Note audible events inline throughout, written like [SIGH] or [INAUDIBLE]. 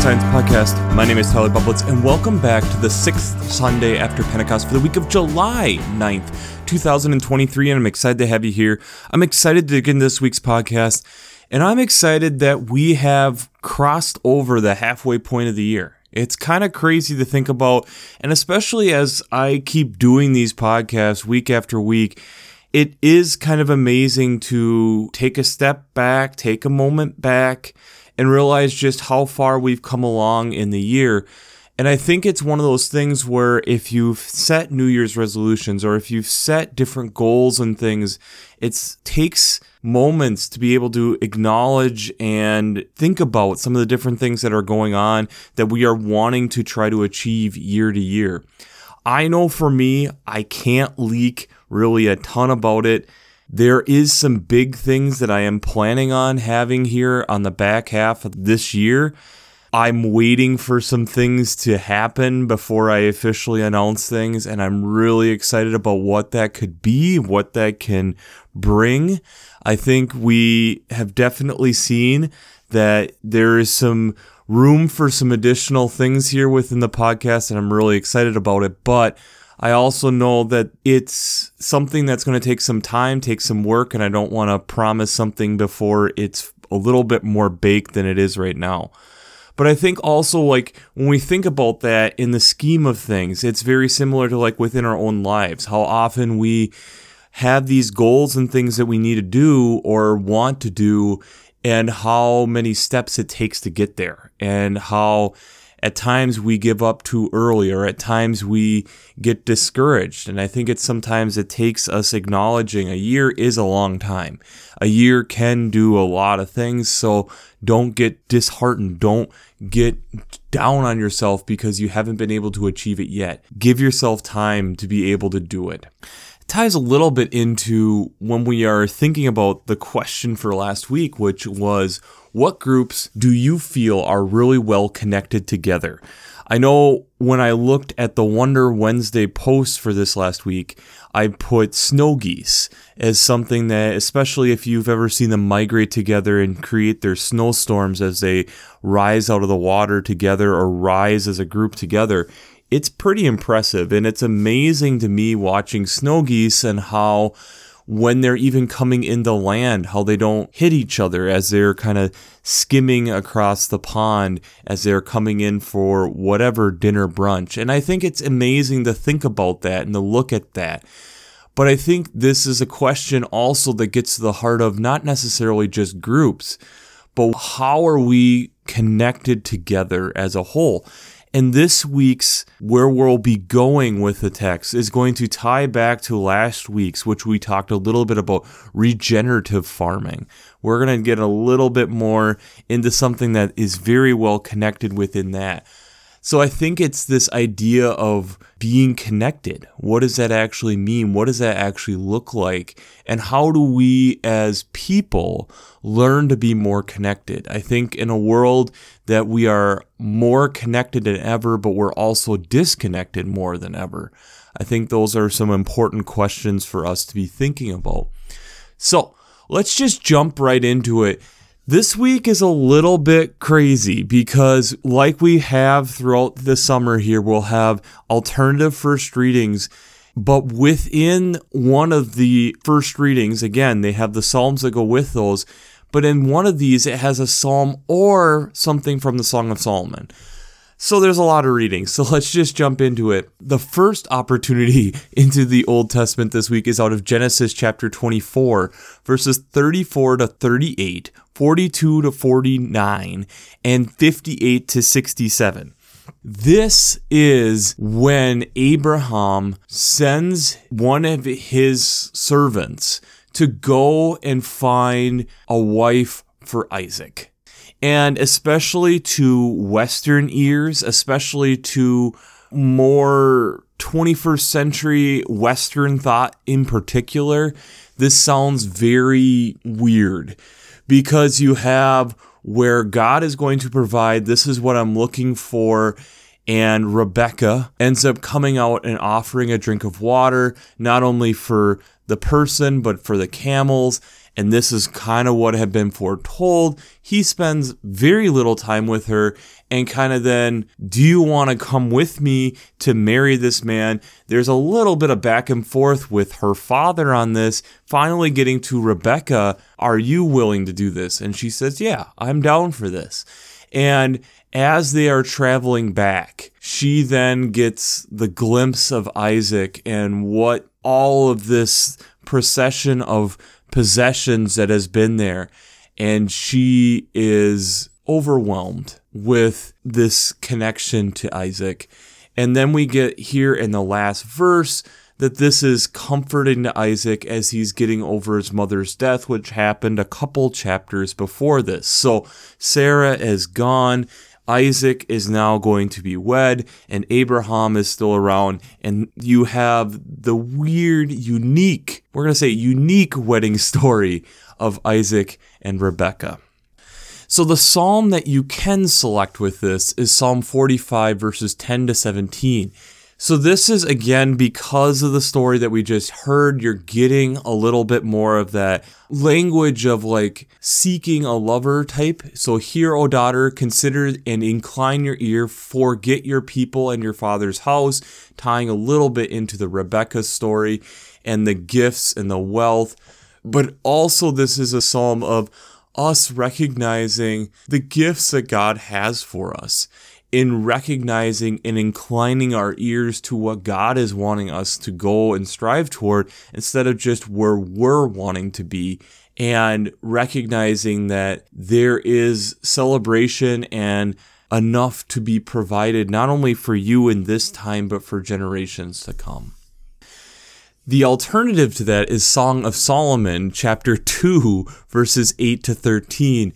Science Podcast. My name is Tyler Bublitz, and welcome back to the sixth Sunday after Pentecost for the week of July 9th, 2023. And I'm excited to have you here. I'm excited to get into this week's podcast, and I'm excited that we have crossed over the halfway point of the year. It's kind of crazy to think about, and especially as I keep doing these podcasts week after week, it is kind of amazing to take a step back, take a moment back, and realize just how far we've come along in the year. And I think it's one of those things where if you've set New Year's resolutions or if you've set different goals and things, it takes moments to be able to acknowledge and think about some of the different things that are going on that we are wanting to try to achieve year to year. I know for me, I can't leak really a ton about it there is some big things that I am planning on having here on the back half of this year. I'm waiting for some things to happen before I officially announce things, and I'm really excited about what that could be, what that can bring. I think we have definitely seen that there is some room for some additional things here within the podcast, and I'm really excited about it. But I also know that it's something that's going to take some time, take some work, and I don't want to promise something before it's a little bit more baked than it is right now. But I think also, like, when we think about that in the scheme of things, it's very similar to like within our own lives, how often we have these goals and things that we need to do or want to do, and how many steps it takes to get there, and how at times we give up too early or at times we get discouraged. And i think it's sometimes it takes us acknowledging a year is a long time. A year can do a lot of things so don't get disheartened. Don't get down on yourself because you haven't been able to achieve it yet. Give yourself time to be able to do it ties a little bit into when we are thinking about the question for last week, which was what groups do you feel are really well connected together? I know when I looked at the Wonder Wednesday post for this last week, I put snow geese as something that, especially if you've ever seen them migrate together and create their snowstorms as they rise out of the water together or rise as a group together, it's pretty impressive. And it's amazing to me watching snow geese and how when they're even coming into land, how they don't hit each other as they're kind of skimming across the pond as they're coming in for whatever dinner brunch. And I think it's amazing to think about that and to look at that. But I think this is a question also that gets to the heart of not necessarily just groups, but how are we connected together as a whole? And this week's where we'll be going with the text is going to tie back to last week's, which we talked a little bit about regenerative farming. We're going to get a little bit more into something that is very well connected within that. So I think it's this idea of being connected. What does that actually mean? What does that actually look like? And how do we as people learn to be more connected? I think in a world that we are more connected than ever, but we're also disconnected more than ever. I think those are some important questions for us to be thinking about. So let's just jump right into it this week is a little bit crazy because, like we have throughout the summer here, we'll have alternative first readings. But within one of the first readings, again, they have the Psalms that go with those. But in one of these, it has a psalm or something from the Song of Solomon. So there's a lot of reading. So [LAUGHS] let's just jump into it. The first opportunity [LAUGHS] into the Old Testament this week is out of Genesis chapter 24, verses 34 to 38, 42 to 49, and 58 to 67. This is when Abraham sends one of his servants to go and find a wife for Isaac and especially to Western ears, especially to more 21st century Western thought in particular, this sounds very weird because you have where God is going to provide, this is what I'm looking for. And Rebecca ends up coming out and offering a drink of water, not only for the person, but for the camels. And this is kind of what had been foretold. He spends very little time with her and kind of then, do you want to come with me to marry this man? There's a little bit of back and forth with her father on this, finally getting to Rebecca, are you willing to do this? And she says, yeah, I'm down for this. And as they are traveling back, she then gets the glimpse of Isaac and what all of this procession of possessions that has been there. And she is overwhelmed with this connection to Isaac. And then we get here in the last verse that this is comforting to Isaac as he's getting over his mother's death, which happened a couple chapters before this. So Sarah is gone. Isaac is now going to be wed, and Abraham is still around. And you have the weird, unique, we're going to say unique wedding [LAUGHS] story of Isaac and Rebekah. So the psalm that you can select with this is Psalm 45, verses 10 to 17. So, this is again because of the story that we just heard, you're getting a little bit more of that language of like seeking a lover type. So, hear, O daughter, consider and incline your ear, forget your people and your father's house, tying a little bit into the Rebecca story and the gifts and the wealth. But also, this is a psalm of us recognizing the gifts that God has for us in recognizing and inclining our ears to what God is wanting us to go and strive toward instead of just where we're wanting to be and recognizing that there is celebration and enough to be provided not only for you in this time but for generations to come. The alternative to that is Song of Solomon chapter 2 verses 8 to 13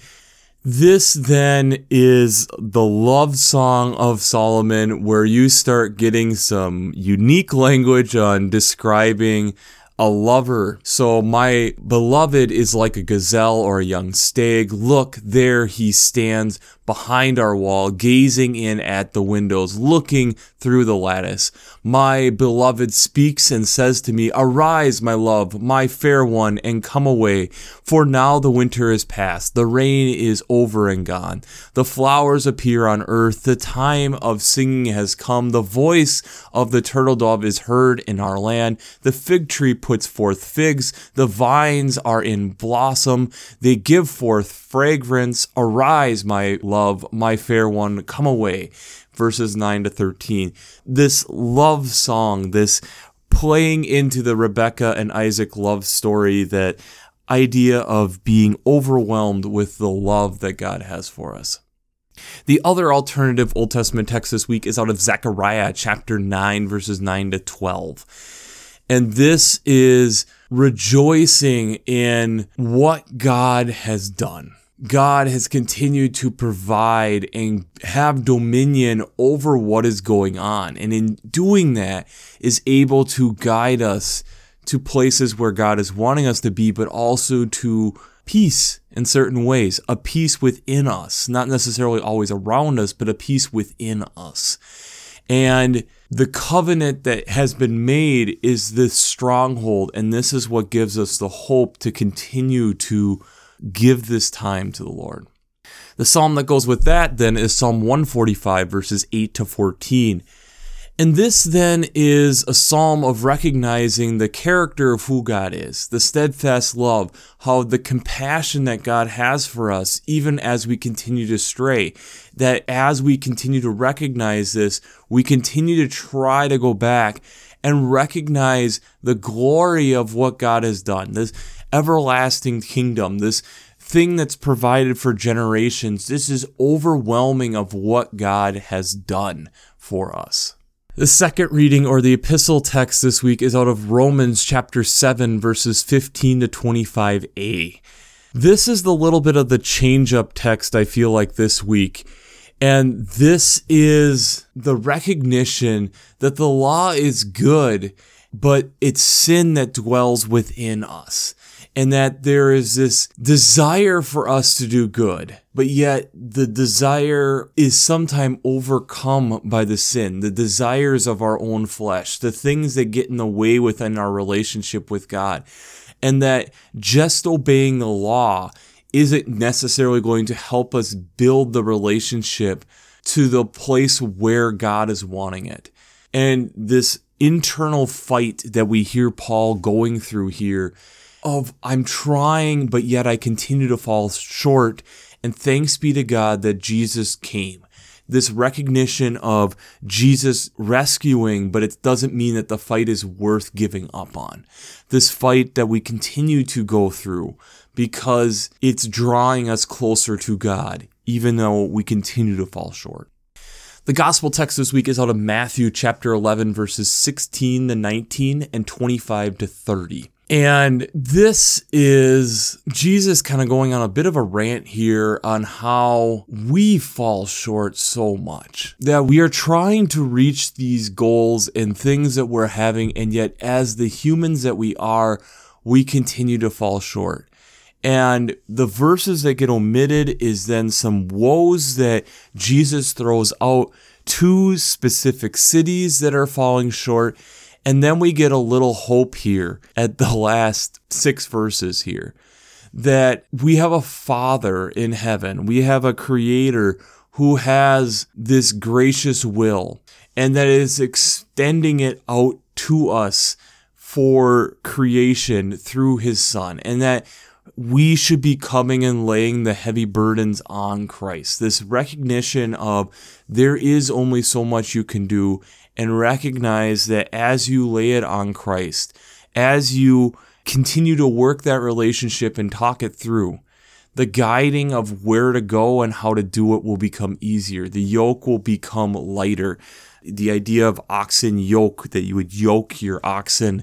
this then is the love song of Solomon, where you start getting some unique language on describing a lover. So my beloved is like a gazelle or a young stag. Look, there he stands behind our wall, gazing in at the windows, looking through the lattice. My beloved speaks and says to me, Arise, my love, my fair one, and come away. For now the winter is past, the rain is over and gone. The flowers appear on earth, the time of singing has come. The voice of the turtle dove is heard in our land. The fig tree puts forth figs, the vines are in blossom, they give forth fragrance. Arise, my love, my fair one, come away. Verses 9 to 13. This love song, this playing into the Rebecca and Isaac love story, that idea of being overwhelmed with the love that God has for us. The other alternative Old Testament text this week is out of Zechariah chapter 9, verses 9 to 12. And this is rejoicing in what God has done. God has continued to provide and have dominion over what is going on. And in doing that, is able to guide us to places where God is wanting us to be, but also to peace in certain ways, a peace within us, not necessarily always around us, but a peace within us. And the covenant that has been made is this stronghold, and this is what gives us the hope to continue to give this time to the Lord. The psalm that goes with that then is Psalm 145, verses 8 to 14. And this then is a psalm of recognizing the character of who God is, the steadfast love, how the compassion that God has for us, even as we continue to stray. That as we continue to recognize this, we continue to try to go back and recognize the glory of what God has done, this everlasting kingdom, this thing that's provided for generations. This is overwhelming of what God has done for us. The second reading or the epistle text this week is out of Romans chapter 7, verses 15 to 25a. This is the little bit of the change up text I feel like this week. And this is the recognition that the law is good, but it's sin that dwells within us and that there is this desire for us to do good, but yet the desire is sometimes overcome by the sin, the desires of our own flesh, the things that get in the way within our relationship with God. and that just obeying the law isn't necessarily going to help us build the relationship to the place where God is wanting it. And this internal fight that we hear Paul going through here of I'm trying, but yet I continue to fall short. And thanks be to God that Jesus came. This recognition of Jesus rescuing, but it doesn't mean that the fight is worth giving up on. This fight that we continue to go through because it's drawing us closer to God, even though we continue to fall short. The gospel text this week is out of Matthew chapter 11, verses 16 to 19 and 25 to 30. And this is Jesus kind of going on a bit of a rant here on how we fall short so much. That we are trying to reach these goals and things that we're having, and yet, as the humans that we are, we continue to fall short. And the verses that get omitted is then some woes that Jesus throws out to specific cities that are falling short. And then we get a little hope here at the last six verses here that we have a father in heaven. We have a creator who has this gracious will and that is extending it out to us for creation through his son and that we should be coming and laying the heavy burdens on Christ. This recognition of there is only so much you can do, and recognize that as you lay it on Christ, as you continue to work that relationship and talk it through, the guiding of where to go and how to do it will become easier. The yoke will become lighter. The idea of oxen yoke, that you would yoke your oxen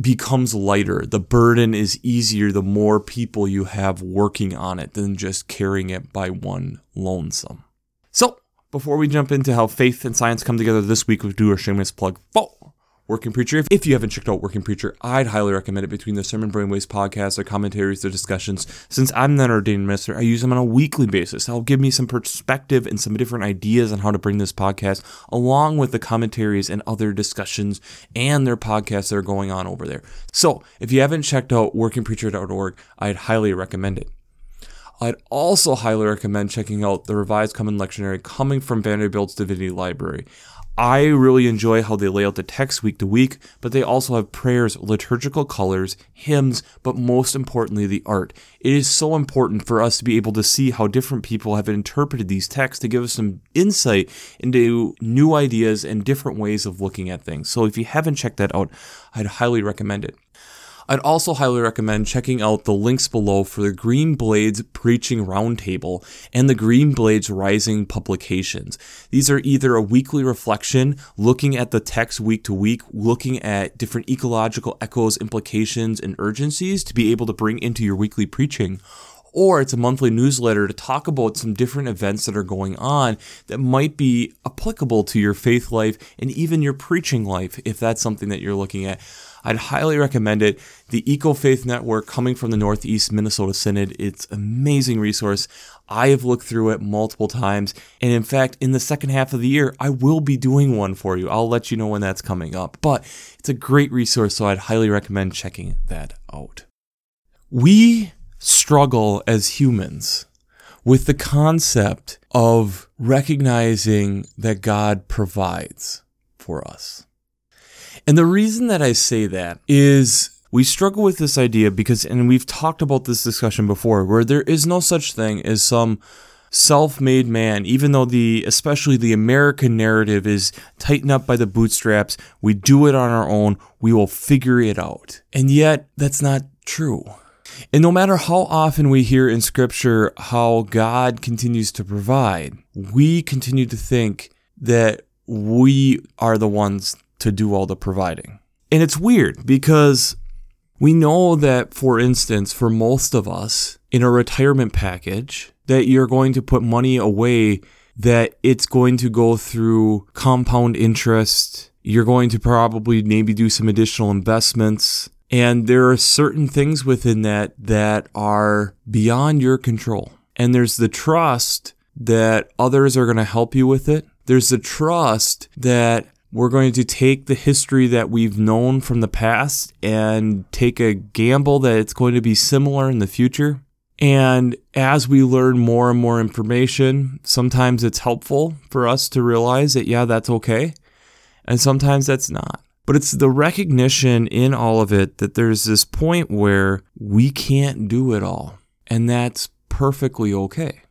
becomes lighter. The burden is easier the more people you have working on it than just carrying it by one lonesome. So, before we jump into how faith and science come together this week, we do a shameless plug for Working Preacher. If, if you haven't checked out Working Preacher, I'd highly recommend it between the Sermon Brainwaves podcast, their commentaries, their discussions. Since I'm not ordained minister, I use them on a weekly basis. That'll give me some perspective and some different ideas on how to bring this podcast, along with the commentaries and other discussions and their podcasts that are going on over there. So if you haven't checked out workingpreacher.org, I'd highly recommend it. I'd also highly recommend checking out the Revised Common Lectionary coming from Vanderbilt's Divinity Library. I really enjoy how they lay out the text week to week, but they also have prayers, liturgical colors, hymns, but most importantly, the art. It is so important for us to be able to see how different people have interpreted these texts to give us some insight into new ideas and different ways of looking at things. So if you haven't checked that out, I'd highly recommend it. I'd also highly recommend checking out the links below for the Green Blades Preaching Roundtable and the Green Blades Rising publications. These are either a weekly reflection, looking at the text week to week, looking at different ecological echoes, implications, and urgencies to be able to bring into your weekly preaching, or it's a monthly newsletter to talk about some different events that are going on that might be applicable to your faith life and even your preaching life if that's something that you're looking at. I'd highly recommend it. The Eco Faith Network coming from the Northeast Minnesota Synod, it's an amazing resource. I have looked through it multiple times. And in fact, in the second half of the year, I will be doing one for you. I'll let you know when that's coming up. But it's a great resource, so I'd highly recommend checking that out. We struggle as humans with the concept of recognizing that God provides for us. And the reason that I say that is we struggle with this idea because, and we've talked about this discussion before, where there is no such thing as some self-made man even though the especially the american narrative is tightened up by the bootstraps. We do it on our own. We will figure it out. And yet that's not true. And no matter how often we hear in scripture how god continues to provide we continue to think that we are the ones to do all the providing. And it's weird because we know that, for instance, for most of us in a retirement package, that you're going to put money away, that it's going to go through compound interest. You're going to probably maybe do some additional investments. And there are certain things within that that are beyond your control. And there's the trust that others are going to help you with it. There's the trust that we're going to take the history that we've known from the past and take a gamble that it's going to be similar in the future. And as we learn more and more information, sometimes it's helpful for us to realize that, yeah, that's okay. And sometimes that's not. But it's the recognition in all of it that there's this point where we can't do it all. And that's perfectly okay.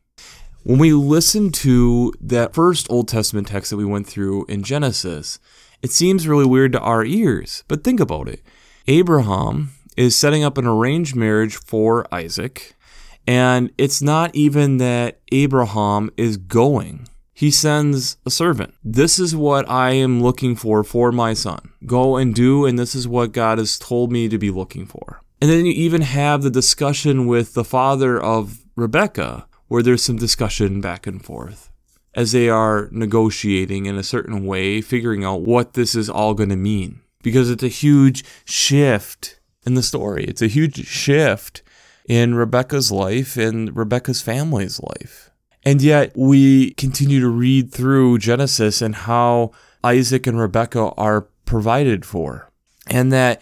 When we listen to that first Old Testament text that we went through in Genesis, it seems really weird to our ears. But think about it Abraham is setting up an arranged marriage for Isaac and it's not even that Abraham is going. He sends a servant. This is what I am looking for for my son. Go and do, and this is what God has told me to be looking for. And then you even have the discussion with the father of Rebecca, where there's some discussion back and forth as they are negotiating in a certain way, figuring out what this is all going to mean. Because it's a huge shift in the story. It's a huge shift in Rebecca's life and Rebecca's family's life. And yet we continue to read through Genesis and how Isaac and Rebecca are provided for. And that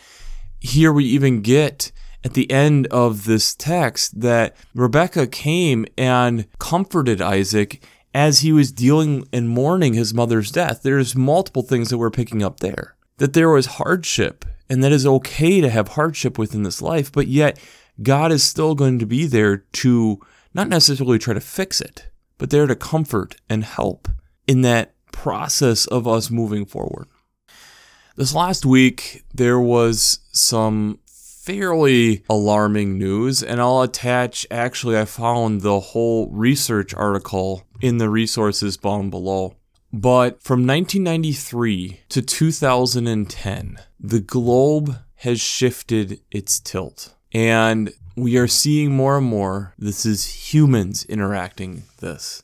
here we even get at the end of this text that Rebecca came and comforted Isaac as he was dealing and mourning his mother's death. There's multiple things that we're picking up there. That there was hardship and that is okay to have hardship within this life, but yet God is still going to be there to not necessarily try to fix it, but there to comfort and help in that process of us moving forward. This last week, there was some fairly alarming news, and I'll attach actually, I found the whole research article in the resources down below. But from 1993 to 2010, the globe has shifted its tilt. And we are seeing more and more this is humans interacting this.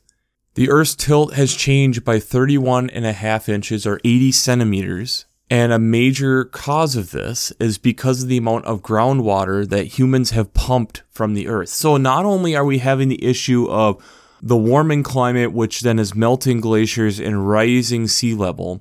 The Earth's tilt has changed by 31 and a half inches or 80 centimeters. And a major cause of this is because of the amount of groundwater that humans have pumped from the Earth. So not only are we having the issue of the warming climate, which then is melting glaciers and rising sea level,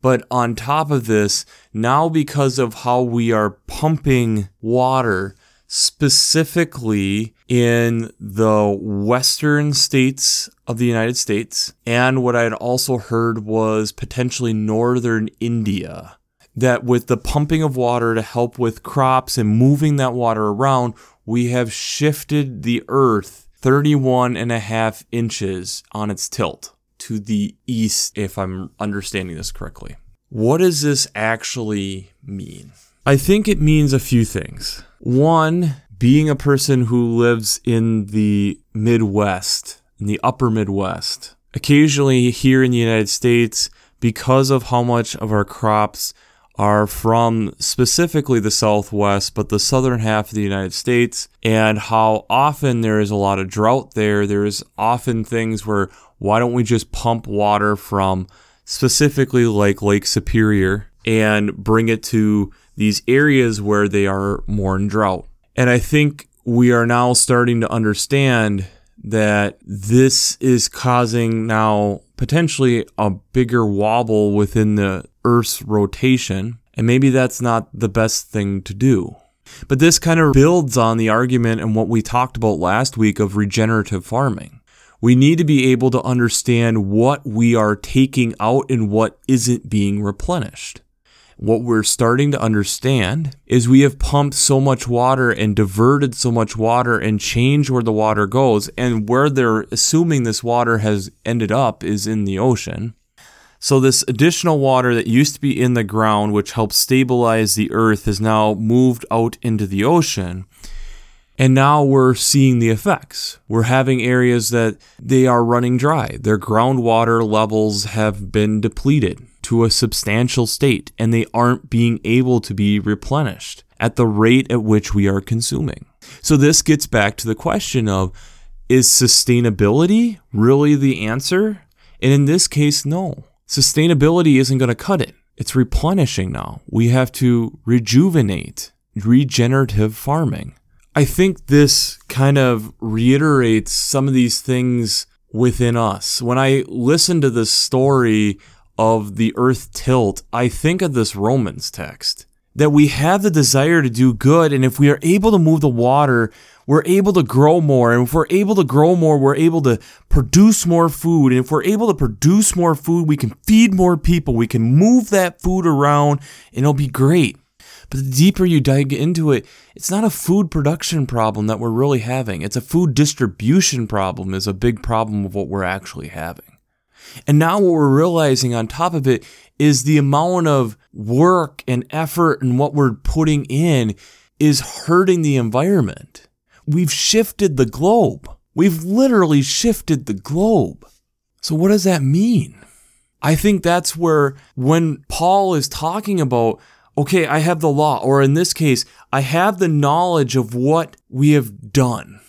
but on top of this, now because of how we are pumping water specifically in the western states of the United States. And what I had also heard was potentially northern India. That with the pumping of water to help with crops and moving that water around, we have shifted the earth 31 and a half inches on its tilt to the east, if I'm understanding this correctly. What does this actually mean? I think it means a few things. One, being a person who lives in the Midwest, in the upper Midwest, occasionally here in the United States, because of how much of our crops are from specifically the Southwest, but the southern half of the United States, and how often there is a lot of drought there. There's often things where why don't we just pump water from specifically like Lake Superior and bring it to these areas where they are more in drought. And I think we are now starting to understand that this is causing now potentially a bigger wobble within the Earth's rotation. And maybe that's not the best thing to do. But this kind of builds on the argument and what we talked about last week of regenerative farming. We need to be able to understand what we are taking out and what isn't being replenished. What we're starting to understand is we have pumped so much water and diverted so much water and changed where the water goes. And where they're assuming this water has ended up is in the ocean. So, this additional water that used to be in the ground, which helps stabilize the earth, has now moved out into the ocean. And now we're seeing the effects. We're having areas that they are running dry. Their groundwater levels have been depleted to a substantial state and they aren't being able to be replenished at the rate at which we are consuming. So this gets back to the question of is sustainability really the answer? And in this case, no. Sustainability isn't going to cut it. It's replenishing now. We have to rejuvenate regenerative farming. I think this kind of reiterates some of these things within us. When I listen to the story of the earth tilt, I think of this Romans text that we have the desire to do good. And if we are able to move the water, we're able to grow more. And if we're able to grow more, we're able to produce more food. And if we're able to produce more food, we can feed more people. We can move that food around and it'll be great. But the deeper you dig into it, it's not a food production problem that we're really having. It's a food distribution problem is a big problem of what we're actually having. And now what we're realizing on top of it is the amount of work and effort and what we're putting in is hurting the environment. We've shifted the globe. We've literally shifted the globe. So what does that mean? I think that's where when Paul is talking about okay, I have the law, or in this case, I have the knowledge of what we have done.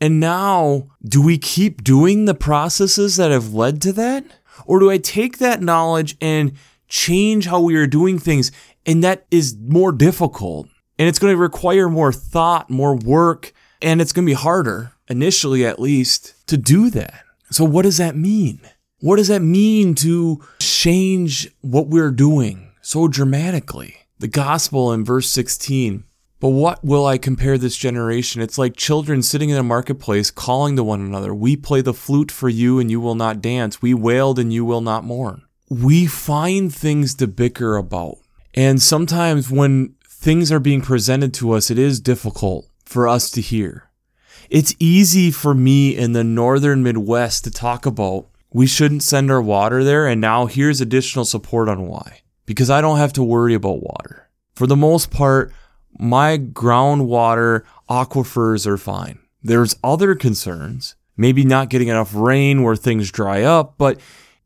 And now, do we keep doing the processes that have led to that? Or do I take that knowledge and change how we are doing things? And that is more difficult. And it's going to require more thought, more work, and it's going to be harder, initially at least, to do that. So, what does that mean? What does that mean to change what we're doing so dramatically? the gospel in verse 16. But what will I compare this generation? It's like children sitting in a marketplace calling to one another. We play the flute for you and you will not dance. We wailed and you will not mourn. We find things to bicker about. And sometimes when things are being presented to us, it is difficult for us to hear. It's easy for me in the northern Midwest to talk about we shouldn't send our water there, and now here's additional support on why because I don't have to worry about water. For the most part, my groundwater aquifers are fine. There's other concerns, maybe not getting enough rain where things dry up, but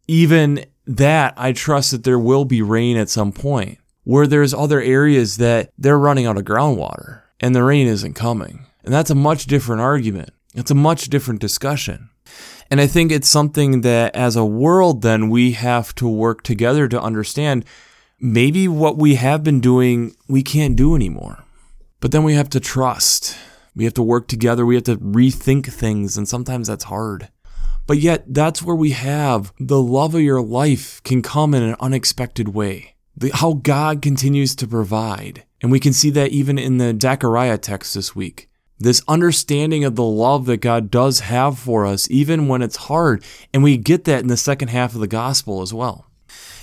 even that, I trust that there will be rain at some point. Where there's other areas that they're running out of groundwater and the rain isn't coming. And that's a much different argument. It's a much different discussion. And I think it's something that as a world, then we have to work together to understand maybe what we have been doing, we can't do anymore. But then we have to trust. We have to work together. We have to rethink things. And sometimes that's hard. But yet, that's where we have the love of your life can come in an unexpected way. The, how God continues to provide. And we can see that even in the Zechariah text this week. This understanding of the love that God does have for us, even when it's hard. And we get that in the second half of the gospel as well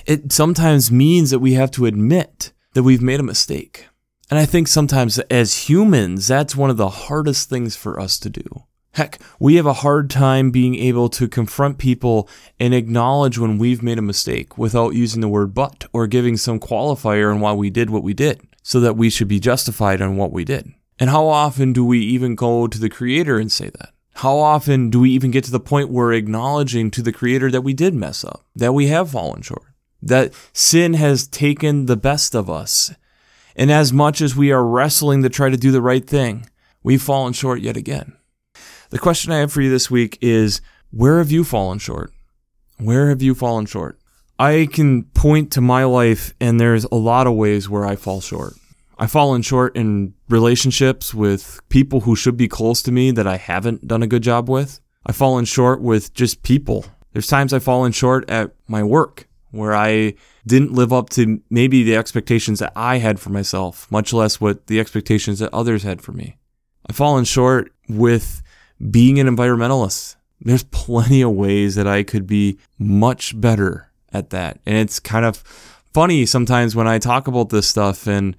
it sometimes means that we have to admit that we've made a mistake. And I think sometimes as humans, that's one of the hardest things for us to do. Heck, we have a hard time being able to confront people and acknowledge when we've made a mistake without using the word but or giving some qualifier on why we did what we did so that we should be justified on what we did. And how often do we even go to the Creator and say that? How often do we even get to the point where acknowledging to the Creator that we did mess up, that we have fallen short? That sin has taken the best of us. And as much as we are wrestling to try to do the right thing, we've fallen short yet again. The question I have for you this week is where have you fallen short? Where have you fallen short? I can point to my life, and there's a lot of ways where I fall short. I've fallen short in relationships with people who should be close to me that I haven't done a good job with. I've fallen short with just people. There's times I've fallen short at my work where I didn't live up to maybe the expectations that I had for myself, much less what the expectations that others had for me. I've fallen short with being an environmentalist. There's plenty of ways that I could be much better at that. And it's kind of funny sometimes when I talk about this stuff and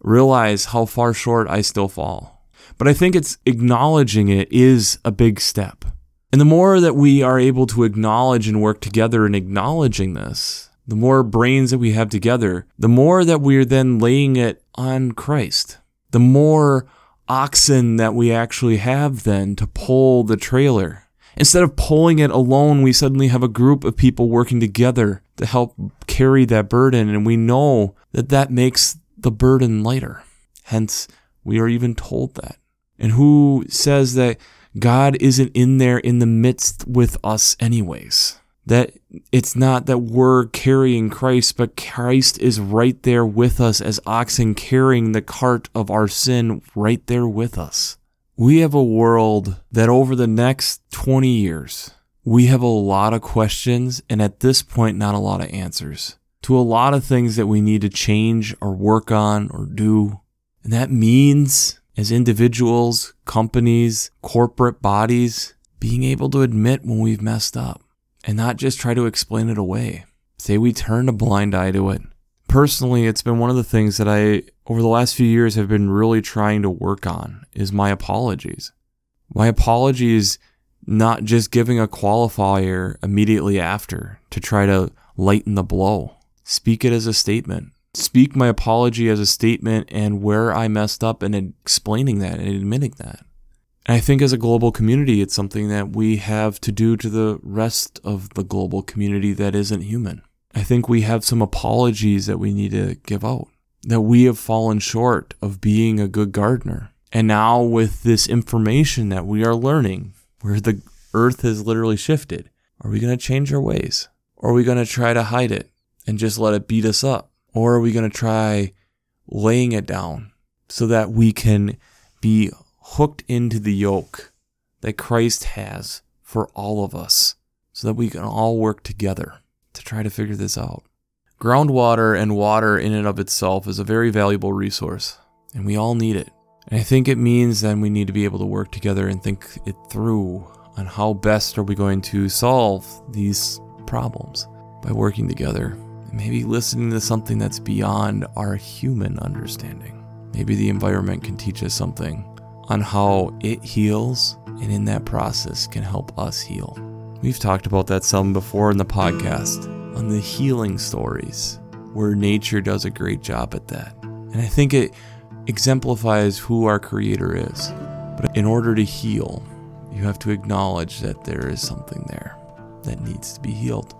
realize how far short I still fall. But I think it's acknowledging it is a big step. And the more that we are able to acknowledge and work together in acknowledging this, the more brains that we have together, the more that we're then laying it on Christ, the more oxen that we actually have then to pull the trailer. Instead of pulling it alone, we suddenly have a group of people working together to help carry that burden. And we know that that makes the burden lighter. Hence, we are even told that. And who says that God isn't in there in the midst with us, anyways. That it's not that we're carrying Christ, but Christ is right there with us as oxen carrying the cart of our sin right there with us. We have a world that over the next 20 years we have a lot of questions and at this point, not a lot of answers to a lot of things that we need to change or work on or do. And that means as individuals, companies, corporate bodies, being able to admit when we've messed up and not just try to explain it away. Say we turn a blind eye to it. Personally, it's been one of the things that I, over the last few years, have been really trying to work on is my apologies. My apologies, not just giving a qualifier immediately after to try to lighten the blow. Speak it as a statement. Speak my apology as a statement and where I messed up and explaining that and admitting that. And I think as a global community, it's something that we have to do to the rest of the global community that isn't human. I think we have some apologies that we need to give out, that we have fallen short of being a good gardener. And now, with this information that we are learning, where the earth has literally shifted, are we going to change our ways? Or are we going to try to hide it and just let it beat us up? Or are we going to try laying it down so that we can be hooked into the yoke that Christ has for all of us so that we can all work together to try to figure this out? Groundwater and water in and of itself is a very valuable resource, and we all need it. And I think it means then we need to be able to work together and think it through on how best are we going to solve these problems by working together maybe listening to something that's beyond our human understanding. Maybe the environment can teach us something on how it heals and in that process can help us heal. We've talked about that some before in the podcast on the healing stories where nature does a great job at that. And I think it exemplifies who our Creator is. But in order to heal, you have to acknowledge that there is something there that needs to be healed.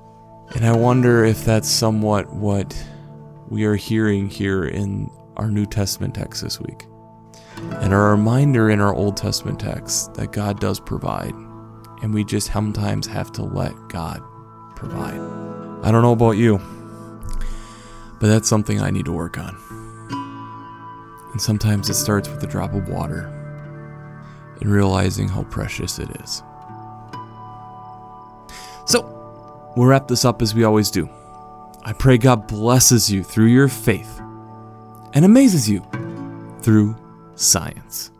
And I wonder if that's somewhat what we are hearing here in our New Testament text this week. And a reminder in our Old Testament text that God does provide, and we just sometimes have to let God provide. I don't know about you, but that's something I need to work on. And sometimes it starts with a drop of water and realizing how precious it is. So, we'll wrap this up as we always do. I pray God blesses you through your faith and amazes you through science.